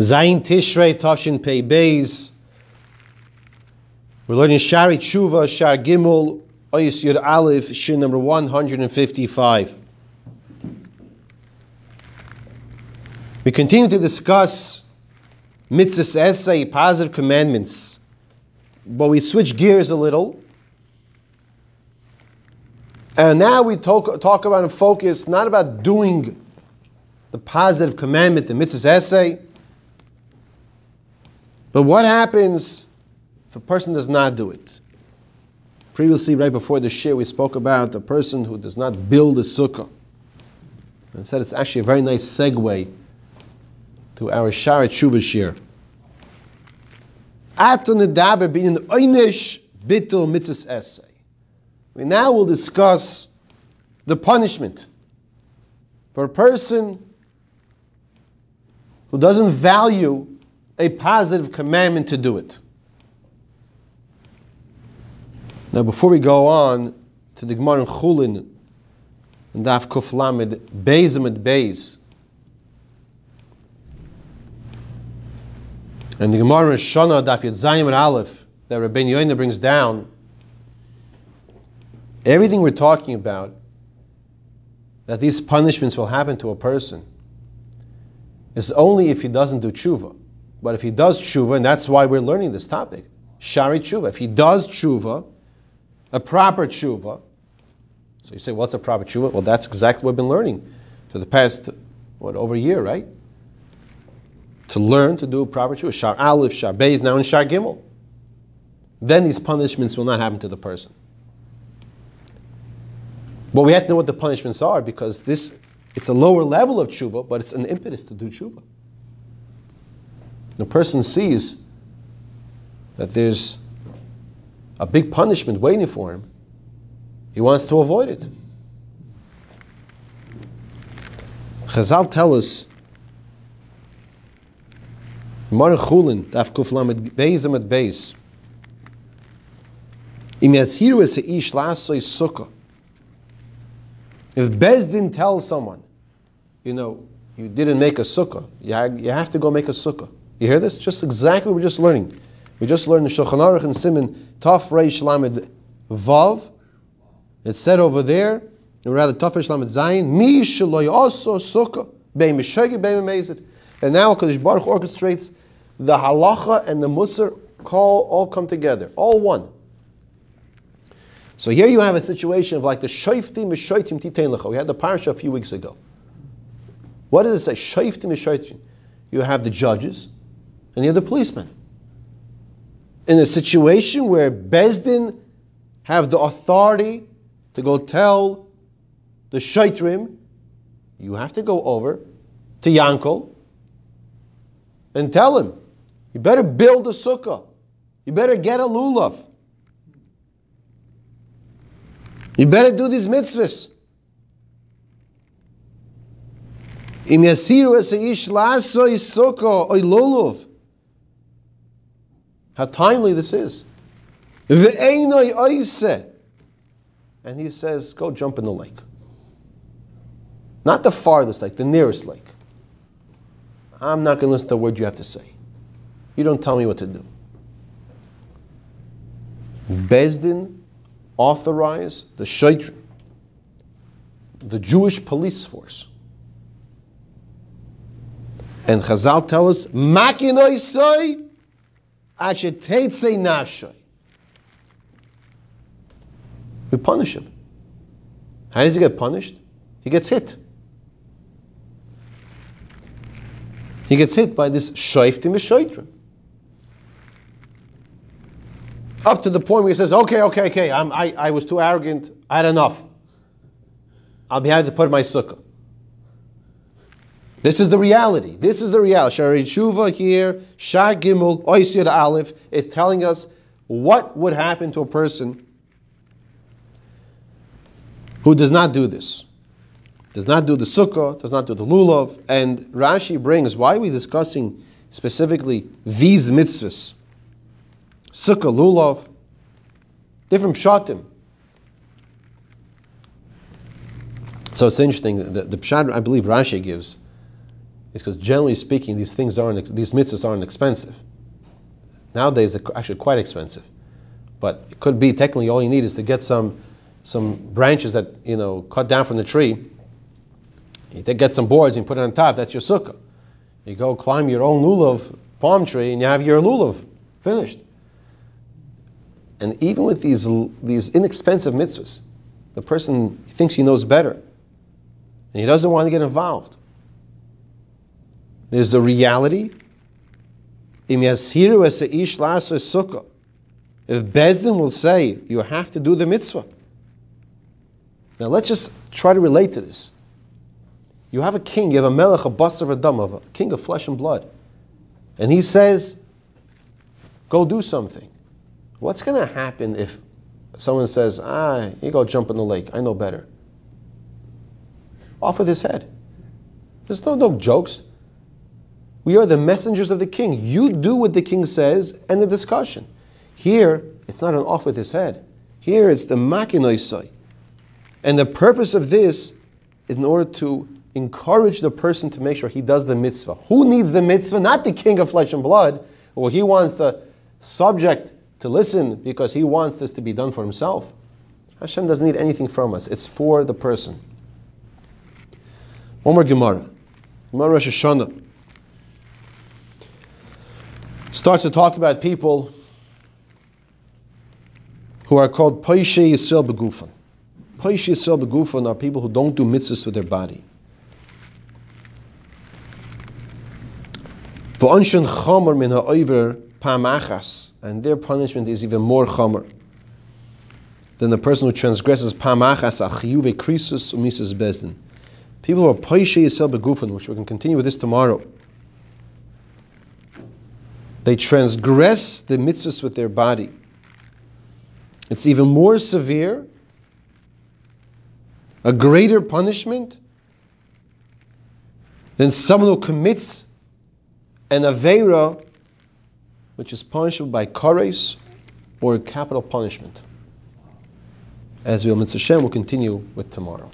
Zayin Tishrei Toshin Pei Beis. We're learning Shari Tshuva, Shar Gimel, Oyis Yud Aleph, Shir number 155. We continue to discuss mitzvahs asei, positive commandments, but we switch gears a little. And now we talk, talk about and focus not about doing the positive commandment, the mitzvahs asei, but what happens if a person does not do it? Previously, right before the shir, we spoke about a person who does not build a sukkah. And said it's actually a very nice segue to our Shara Tshuva shir. We now will discuss the punishment for a person who doesn't value a positive commandment to do it. Now, before we go on to the Gemara in Chulin, and Daf Kuf Lamed, Beis Amid and the Gemara in Shana, Daf Yad Zayim Aleph, that Rabbi Yoina brings down, everything we're talking about, that these punishments will happen to a person, is only if he doesn't do tshuva. But if he does tshuva, and that's why we're learning this topic, shari tshuva. If he does tshuva, a proper tshuva, so you say, what's a proper tshuva? Well, that's exactly what we've been learning for the past, what, over a year, right? To learn to do a proper tshuva. Shar Aleph, Shar Beis, now in Shar Gimel. Then these punishments will not happen to the person. But we have to know what the punishments are because this, it's a lower level of tshuva, but it's an impetus to do tshuva the person sees that there's a big punishment waiting for him, he wants to avoid it. Chazal tell us, Mar Chulin, Daf Kuf Lamed. If Bezdin tells someone, you know, you didn't make a sukkah, you have to go make a sukkah. You hear this? Just exactly what we're just learning. We just learned the Shulchan Aruch and Simon Taf Reish Lamed Vav. It's said over there, or rather Taf Reish Lamed Zayin, Mi Shaloy Also Sukkah Bein Meshagi Bein Mezid. And now Kadosh Baruch orchestrates the halacha and the musar call all come together, all one. So here you have a situation of like the shoiftim mishoitim titein lecha. We had the parsha a few weeks ago. What does it say? Shoiftim mishoitim. You have the judges, any other policeman. In a situation where Bezdin have the authority to go tell the Shaitrim, you have to go over to Yankel and tell him, you better build a sukkah. You better get a lulav. You better do these mitzvahs. Im yasiru es ish laso lulav. How timely this is. And he says, Go jump in the lake. Not the farthest lake, the nearest lake. I'm not going to listen to a word you have to say. You don't tell me what to do. Bezdin authorized the Shaitrim, the Jewish police force. And Chazal tell us, Makinoi soy we punish him. How does he get punished? He gets hit. He gets hit by this shoiftim v'shoitrim. Up to the point where he says, okay, okay, okay, I'm, I, I was too arrogant, I had enough. I'll be happy to put my sukkah. This is the reality. This is the reality. Shari Tshuva here, Shah Gimel, Oisir Aleph, is telling us what would happen to a person who does not do this. Does not do the sukkah, does not do the lulav. And Rashi brings, why are we discussing specifically these mitzvahs? Sukkah, lulav, different pshatim. So it's interesting, the, the pshat I believe Rashi gives is because generally speaking, these things aren't these mitzvahs aren't expensive. Nowadays, they're actually quite expensive. But it could be technically all you need is to get some some branches that you know cut down from the tree. You get some boards and put it on top. That's your sukkah. You go climb your own lulav palm tree and you have your lulav finished. And even with these these inexpensive mitzvahs, the person thinks he knows better, and he doesn't want to get involved. There's the reality. If Bezdin will say you have to do the mitzvah. Now let's just try to relate to this. You have a king, you have a melech, a basar, a dam, a king of flesh and blood. And he says, go do something. What's going to happen if someone says, ah, you go jump in the lake, I know better? Off with his head. There's no, no jokes. We are the messengers of the king. You do what the king says and the discussion. Here, it's not an off with his head. Here, it's the makinoisai. And the purpose of this is in order to encourage the person to make sure he does the mitzvah. Who needs the mitzvah? Not the king of flesh and blood. Well, he wants the subject to listen because he wants this to be done for himself. Hashem doesn't need anything from us. It's for the person. One more Gemara. Gemara Rosh Hashanah starts to talk about people who are called Paishe Yisrael Begufan. Paishe Yisrael Begufan are people who don't do mitzvahs with their body. V'onshen chomer min ha'oiver pamachas, and their punishment is even more chomer than the person who transgresses pamachas achiyuve krisus umisus bezdin. People who are poishe yisel begufan, which we can continue with this tomorrow. They transgress the mitzvahs with their body. It's even more severe, a greater punishment than someone who commits an Avera which is punishable by kares or capital punishment. As we'll Mitzvah will continue with tomorrow.